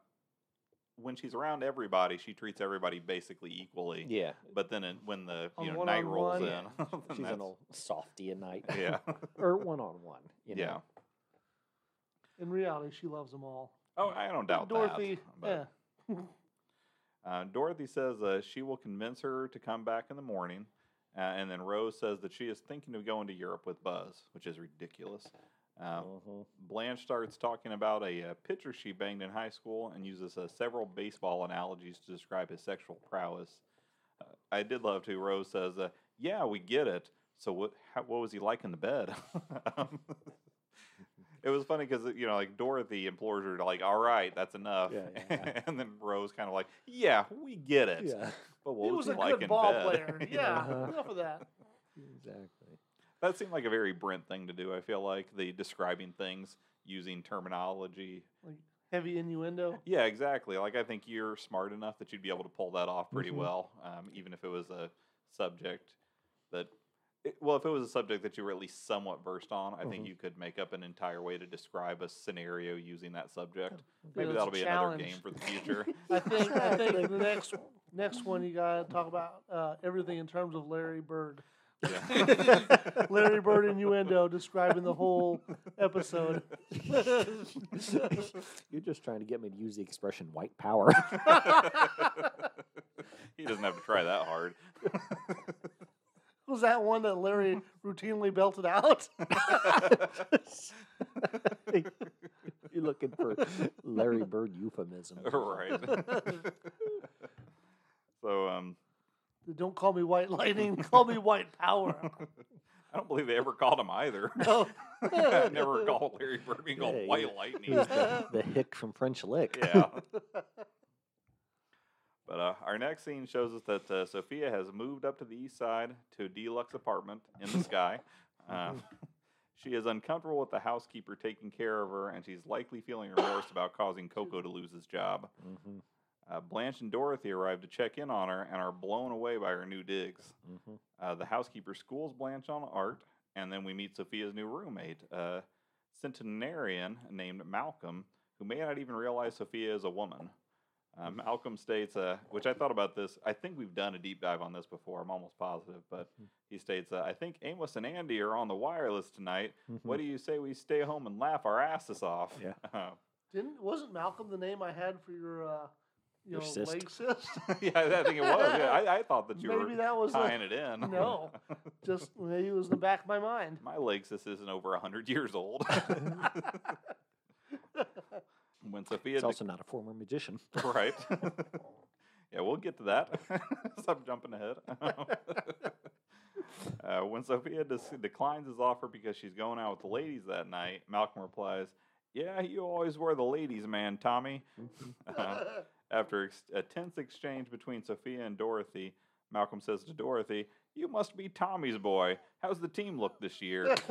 when she's around everybody, she treats everybody basically equally. Yeah. But then it, when the On you know night rolls one-on-one? in, then She's that's- an old softy at night. yeah, or one on one. You know? yeah. In reality, she loves them all. Oh, I don't doubt Dorothy, that. yeah. uh, Dorothy says uh, she will convince her to come back in the morning, uh, and then Rose says that she is thinking of going to Europe with Buzz, which is ridiculous. Uh, Mhm. Blanche starts talking about a, uh pitcher she banged in high school and uses uh, several baseball analogies to describe his sexual prowess. Uh, I did love too. Rose says, uh, "Yeah, we get it. So what? How, what was he like in the bed?" um, it was funny because you know, like Dorothy implores her to like, "All right, that's enough," Yeah, yeah. and then Rose kind of like, "Yeah, we get it. Yeah. But what he was, was a he like good in ball bed?" player. Yeah, Uh-huh. enough of that. Exactly. That seemed like a very Brent thing to do. I feel like the describing things using terminology Like heavy innuendo. Yeah, exactly. Like I think you're smart enough that you'd be able to pull that off pretty Mhm. well, um, even if it was a subject that. It, well, if it was a subject that you were at least somewhat versed on, I think Mhm. you could make up an entire way to describe a scenario using that subject. Yeah, Maybe it's that'll be challenge. another game for the future. I think I think the next next one you gotta talk about uh, everything in terms of Larry Bird. Yeah. Larry Bird innuendo describing the whole episode. You're just trying to get me to use the expression white power. he doesn't have to try that hard. Was that one that Larry routinely belted out? You're looking for Larry Bird euphemism. right. so, um, Don't call me White Lightning. Call me White Power. I don't believe they ever called him either. No. I never called Larry Bird being called Yeah, White he- Lightning. He was the, the hick from French Lick. yeah. But uh, our next scene shows us that uh, Sophia has moved up to the east side to a deluxe apartment in the sky. Um, she is uncomfortable with the housekeeper taking care of her, and she's likely feeling remorse about causing Coco to lose his job. hmm Uh, Blanche and Dorothy arrive to check in on her and are blown away by her new digs. hmm Uh, the housekeeper schools Blanche on art, and then we meet Sophia's new roommate, a centenarian named Malcolm, who may not even realize Sophia is a woman. Uh, Malcolm states, uh, which I thought about this. I think we've done a deep dive on this before. I'm almost positive, but he states, uh, "I think Amos and Andy are on the wireless tonight. What do you say we stay home and laugh our asses off?" Yeah. Didn't wasn't Malcolm the name I had for your uh, you Your know cyst? leg cyst? yeah, I think it was. Yeah, I, I thought that you Maybe were that was a- tying it in. no. Just maybe it was in the back of my mind. My leg cyst isn't over hundred years old. when Sophia It's de- also not a former magician. right. yeah, we'll get to that. Stop jumping ahead. uh, when Sophia des- declines his offer because she's going out with the ladies that night, Malcolm replies, "Yeah, you always were the ladies' man, Tommy." Uh, after ex- a tense exchange between Sophia and Dorothy, Malcolm says to Dorothy, "You must be Tommy's boy. How's the team look this year?"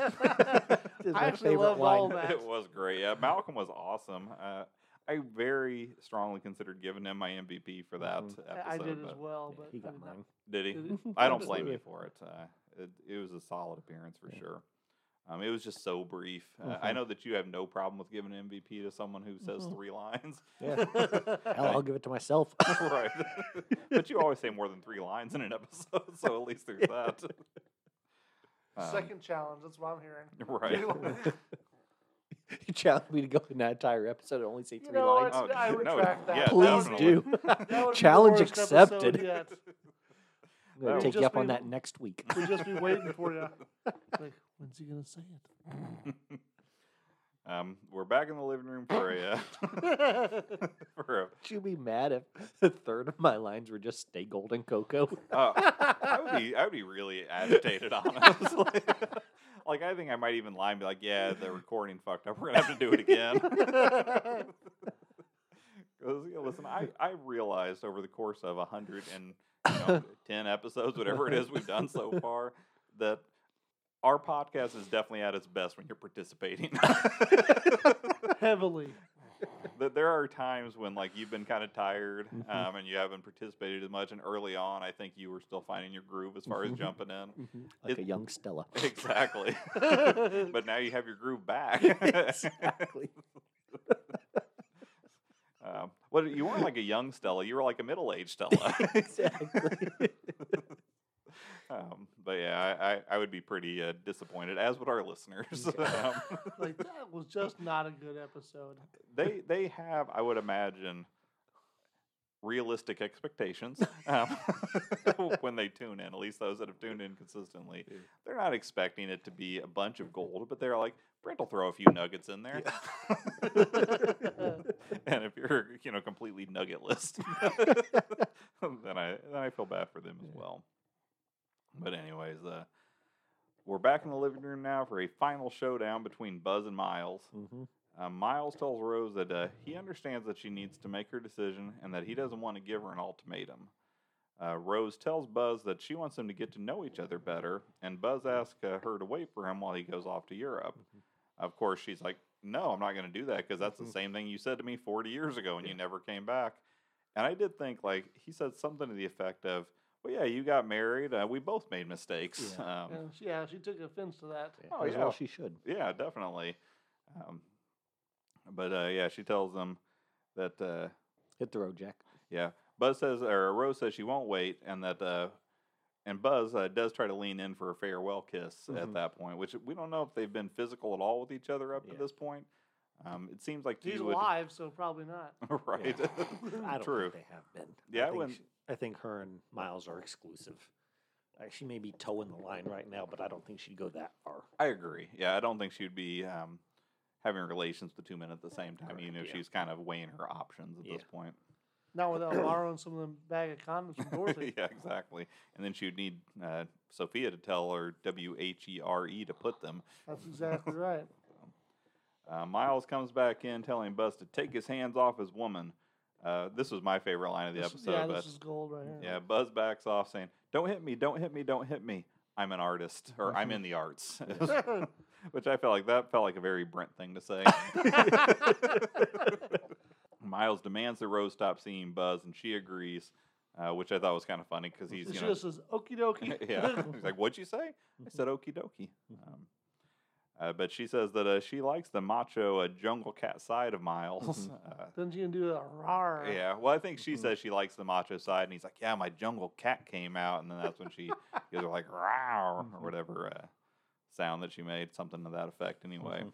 Is I actually loved all that. it was great. Yeah, Malcolm was awesome. Uh, I very strongly considered giving him my MVP for that Mhm. episode. I I did as but well, Yeah, but he I got did not- mine. Did he? I don't blame you for it. Uh, it. It was a solid appearance for Yeah. sure. Um, it was just so brief. Uh, I Mhm. know that you have no problem with giving an MVP to someone who says Mhm. three lines. Yeah. Hell, I'll give it to myself. right. but you always say more than three lines in an episode, so at least there's that. Um, Second challenge. That's what I'm hearing. Right. you challenged me to go in that entire episode and only say You three know, lines. it's- Oh, I no, retract that. yeah, Please would do. that would be the Challenge accepted. yet. I'm going That'll to take you just up on that next week. We'll just be waiting for you. Like, when's he gonna say it? Um, we're back in the living room for a, uh, for a Would you be mad if a third of my lines were just stay golden Coco? Oh, I would be I would be really agitated, honestly. like I think I might even lie and be like, "Yeah, the recording fucked up. We're gonna have to do it again." 'Cause, you know, listen, I I realized over the course of a hundred you know, episodes, whatever it is we've done so far, that our podcast is definitely at its best when you're participating. Heavily. that there are times when like you've been kind of tired Mhm. um, and you haven't participated as much and early on i think you were still finding your groove as far as Mhm. jumping in like It- a young Stella. exactly but now you have your groove back exactly. um, well you weren't like a young stella you were like a middle-aged stella exactly. um, but yeah I, I, I would be pretty uh, disappointed as would our listeners. Um, like that was just not a good episode. they they have i would imagine realistic expectations um, when they tune in at least those that have tuned in consistently. They're not expecting it to be a bunch of gold but they're like brent will throw a few nuggets in there. And if you're you know completely nuggetless then i then i feel bad for them as Yeah. well but anyways uh we're back in the living room now for a final showdown between buzz and miles hmm uh, Miles tells Rose that uh, he understands that she needs to make her decision and that he doesn't want to give her an ultimatum. Uh, Rose tells Buzz that she wants them to get to know each other better, and Buzz asks uh, her to wait for him while he goes off to Europe. Of course, she's like, No, I'm not going to do that because that's the Mhm. same thing you said to me 40 years ago and you never came back. And I did think, like, he said something to the effect of, Well, yeah, you got married. Uh, we both made mistakes. Yeah. Um, And she, yeah, she took offense to that. Oh, as yeah. well she should. yeah, definitely. Um, but uh, yeah, she tells them that uh, Hit the road, Jack. yeah, Buzz says or Rose says she won't wait, and that uh, and Buzz uh, does try to lean in for a farewell kiss at Mhm. that point, which we don't know if they've been physical at all with each other up to this point. Um, it seems like He's you would, alive, so probably not. right? I don't True. think they have been. Yeah, I I think, wouldn't- she- I think her and Miles are exclusive. Uh, she may be toeing the line right now, but I don't think she'd go that far. I agree. Yeah, I don't think she'd be um, having relations with two men at the same time, Correct, even if yeah. she's kind of weighing her options at Yeah. this point. Not without borrowing some of them bag of condoms from Dorothy. yeah, exactly. And then she would need uh, Sophia to tell her W H E R E to put them. That's exactly right. Uh, Miles comes back in telling Buzz to take his hands off his woman. Uh, this was my favorite line of the This- episode. yeah, but this is gold right here. yeah, Buzz backs off saying, "Don't hit me! Don't hit me! Don't hit me! I'm an artist, or I'm in the arts." Which I felt like that felt like a very Brent thing to say. Miles demands that Rose stop seeing Buzz, and she agrees, uh, which I thought was kind of funny because he's she you know just says okie dokie. yeah. He's like, "What'd you say?" I said, "Okie dokie." Um, uh, but she says that uh, she likes the macho uh, jungle cat side of Miles. Uh, then she can do a rar. yeah. Well, I think she Mhm. says she likes the macho side, and he's like, "Yeah, my jungle cat came out," and then that's when she gives her like Mhm. or whatever uh, sound that she made, something to that effect. Anyway.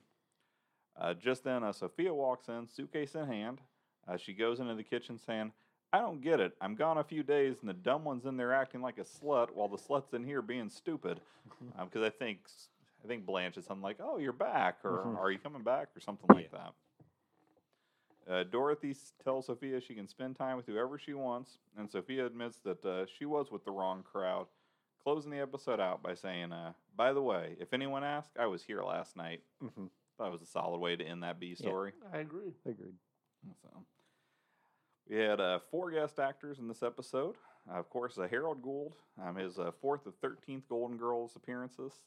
Uh, just then, uh, Sophia walks in, suitcase in hand. Uh, she goes into the kitchen saying, I don't get it. I'm gone a few days, and the dumb one's in there acting like a slut, while the slut's in here being stupid. Because I think I think Blanche is something like, "Oh, you're back," or Mhm. "Are you coming back?" or something like that. Uh, Dorothy tells Sophia she can spend time with whoever she wants, and Sophia admits that uh, she was with the wrong crowd, closing the episode out by saying, uh, "By the way, if anyone asks, I was here last night." Mhm. That was a solid way to end that B Yeah. story. I agree. Agreed. So we had uh, four guest actors in this episode. Uh, of course, uh, Harold Gould, um, his uh, fourth of thirteenth Golden Girls appearances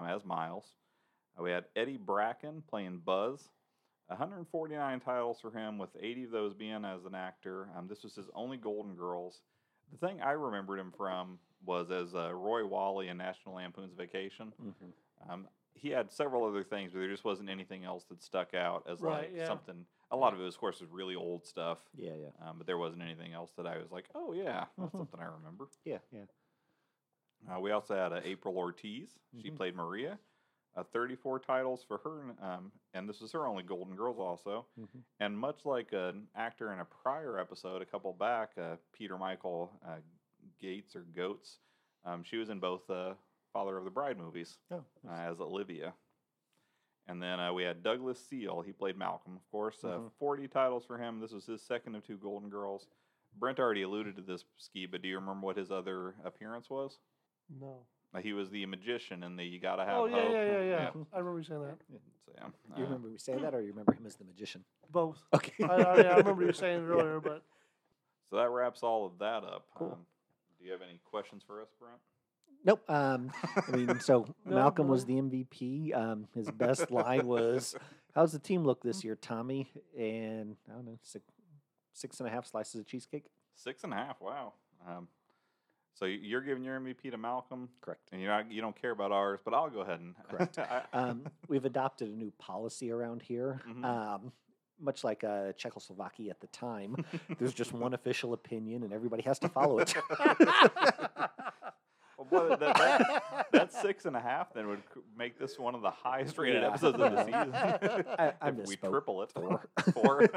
as Miles. Uh, we had Eddie Bracken playing Buzz. 149 titles for him, with 80 of those being as an actor. Um, this was his only Golden Girls. The thing I remembered him from was as uh, Roy Walley in National Lampoon's Vacation. Mhm. Um, he had several other things, but there just wasn't anything else that stuck out as Right, like yeah. something. A lot of it, of course, was really old stuff, Yeah, yeah, um, but there wasn't anything else that I was like, oh yeah, that's Mhm. something I remember. yeah, yeah. Uh, we also had uh, April Ortiz. She Mhm. played Maria. Uh, 34 titles for her, and, um, and this was her only Golden Girls also. Mhm. And much like an actor in a prior episode, a couple back, uh, Peter Michael uh, Gates or Goats, um, she was in both uh, Father of the Bride movies Oh, uh, as Olivia. And then uh, we had Douglas Seale. He played Malcolm, of course. Uh, Mhm. 40 titles for him. This was his second of two Golden Girls. Brent already alluded to this ski, but do you remember what his other appearance was? No. He was the magician and the You Gotta Have Oh yeah, Hope. yeah, yeah, yeah. I remember you saying that. So, yeah. You uh, remember me saying that, or you remember him as the magician? Both. Okay. I, I, I remember you saying it Yeah. earlier, but So that wraps all of that up. Cool. Um, do you have any questions for us, Brent? Nope. Um, I mean, so No, Malcolm was the MVP. Um, his best line was, "How's the team look this year, Tommy?" And I don't know, six, six and a half slices of cheesecake. Six and a half. Wow. Um, so you're giving your MVP to Malcolm, Correct. and you're not, you don't care about ours, but I'll go ahead and Correct. Um, we've adopted a new policy around here. Mhm. Um, much like uh, Czechoslovakia at the time, there's just one official opinion, and everybody has to follow it. Well, boy, that, that, that six and a half then would make this one of the highest rated Yeah. episodes of the season. I- I if we triple it, Four. Four.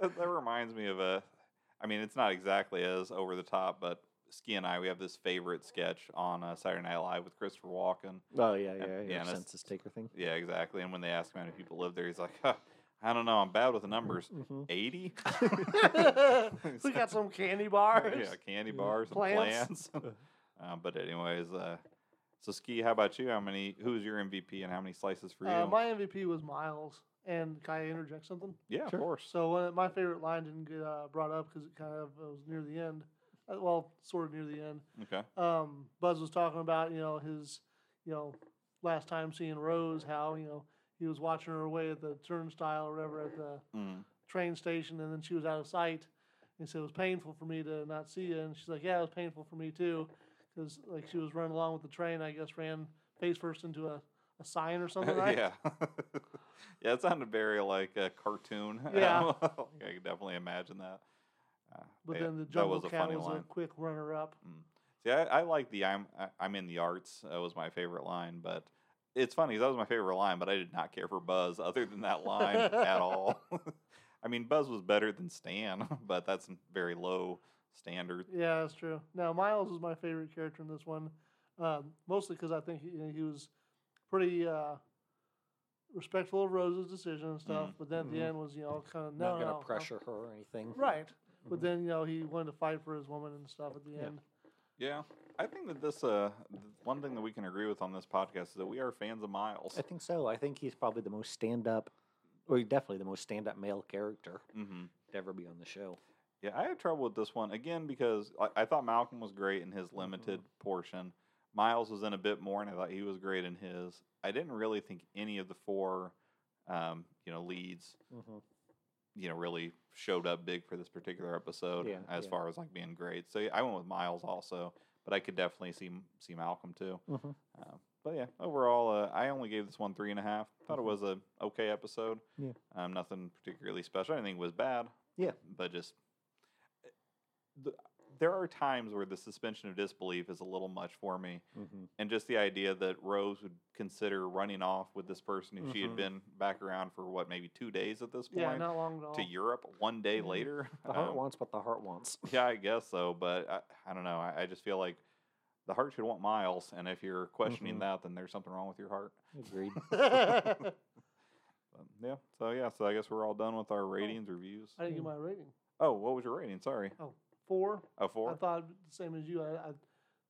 that, that reminds me of a. I mean, it's not exactly as over the top, but Ski and I we have this favorite sketch on uh, Saturday Night Live with Christopher Walken. oh yeah, yeah, yeah, yeah. and census taker thing. Yeah, exactly. And when they ask him how many people live there, he's like, huh, "I don't know. I'm bad with the numbers. hmm Eighty? we got some candy bars. yeah, candy Yeah. bars and Plants. plants. um, but anyways, uh, so Ski, how about you? How many? Who's your MVP and how many slices for you? Uh, my MVP was Miles. And can I interject something? yeah, Sure. of course. So uh, my favorite line didn't get uh, brought up because it kind of was near the end. Uh, well, sort of near the end. Okay. um, Buzz was talking about, you know, his, you know, last time seeing Rose, how, you know, he was watching her away at the turnstile or whatever at the Mm. train station and then she was out of sight. And so it was painful for me to not see you. And she's like, yeah, it was painful for me too. Because, like, she was running along with the train, I guess, ran face first into a, a sign or something, right? yeah. yeah, it sounded very like a cartoon. Yeah. I can definitely imagine that. Uh, But yeah, then the Jungle was a Cat funny was line. a quick runner up. See, I, I like the "I'm I- I'm in the arts" That was my favorite line, but it's funny that was my favorite line, but I did not care for Buzz other than that line at all. I mean, Buzz was better than Stan, but that's very low standard. Yeah, that's true. Now Miles is my favorite character in this one, um, mostly because I think he, he was pretty uh, respectful of Rose's decision and stuff. Mhm. But then at the end was you know kind of no, Not gonna no, I'm- pressure her or anything. right. But Mhm. then you know he wanted to fight for his woman and stuff at the Yeah. end. Yeah, I think that this uh one thing that we can agree with on this podcast is that we are fans of Miles. I think so. I think he's probably the most stand-up, or definitely the most stand-up male character hmm to ever be on the show. Yeah, I had trouble with this one again because I, I thought Malcolm was great in his limited portion. Miles was in a bit more, and I thought he was great in his. I didn't really think any of the four, um, you know, leads, Mm-hmm. you know, really showed up big for this particular episode Yeah, as yeah. far as like being great. So yeah, I went with Miles also, but I could definitely see see Malcolm too. Mm-hmm. Uh, but yeah, overall, uh, I only gave this one three and a half. Thought Mhm. it was a okay episode. Yeah. Um, nothing particularly special. I didn't think it was bad. Yeah. But just eh, the, there are times where the suspension of disbelief is a little much for me, Mm-hmm. and just the idea that Rose would consider running off with this person if she had Mhm. been back around for what maybe two days at this point Yeah, not long at all. to Europe one day Mhm. later. The heart Um, wants what the heart wants. yeah, I guess so, but I, I don't know. I, I just feel like the heart should want miles, and if you're questioning Mhm. that, then there's something wrong with your heart. Agreed. But, yeah. So yeah. So I guess we're all done with our ratings, reviews. I didn't get my rating. Oh, what was your rating? Sorry. Four. Oh, I thought the same as you. I, I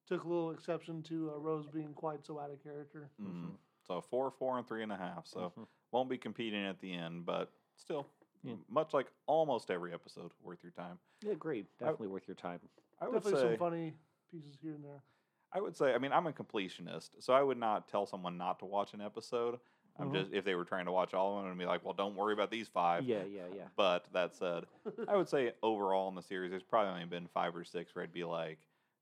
took a little exception to uh, Rose being quite so out of character. Mm-hmm. So four, four, and three and a half. So Mhm. won't be competing at the end, but still, Yeah. much like almost every episode, worth your time. Yeah, agreed. Definitely worth your time. I would Definitely say. some funny pieces here and there. I would say. I mean, I'm a completionist, so I would not tell someone not to watch an episode. I'm Mhm. just if they were trying to watch all of them and be like, well, don't worry about these five. Yeah, yeah, yeah. But that said, I would say overall in the series, there's probably only been five or six where I'd be like,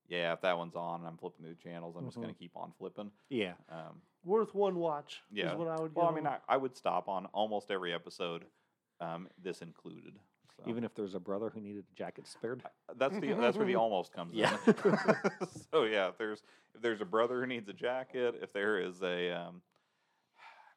yeah, if that one's on and I'm flipping through channels, I'm just Mhm. going to keep on flipping. Yeah. Um, Worth one watch. Yeah. Is what I would. well, I mean. I, I would stop on almost every episode, um, this included. So. Even if there's a brother who needed a jacket spared. that's the that's where the almost comes Yeah. in. so yeah, if there's if there's a brother who needs a jacket, if there is a um,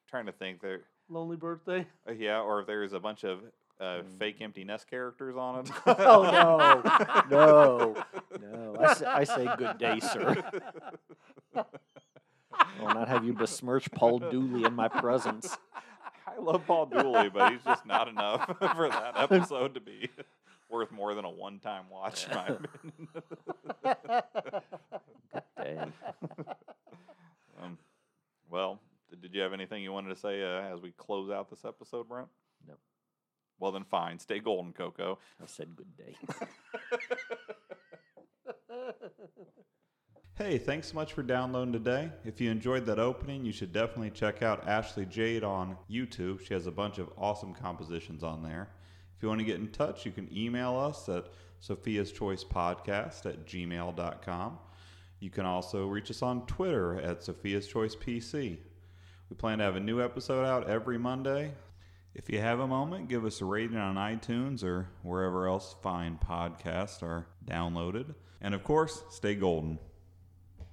trying to think there, Lonely birthday. uh, yeah, or if there's a bunch of uh, Mm. fake empty nest characters on it. Oh, no. No. No. I say, I say good day, sir. I will not have you besmirch Paul Dooley in my presence. I love Paul Dooley, but he's just not enough for that episode to be worth more than a one-time watch, in my opinion. Dang. um, well, did, did you have anything you wanted to say uh, as we close out this episode, Brent? No. Well, then fine. Stay golden, Coco. I said good day. Hey, thanks so much for downloading today. If you enjoyed that opening, you should definitely check out Ashley Jade on YouTube. She has a bunch of awesome compositions on there. If you want to get in touch, you can email us at Sophia's Choice Podcast at gmail.com. You can also reach us on Twitter at Sophia's Choice PC. We plan to have a new episode out every Monday. If you have a moment, give us a rating on iTunes or wherever else fine podcasts are downloaded. And of course, stay golden.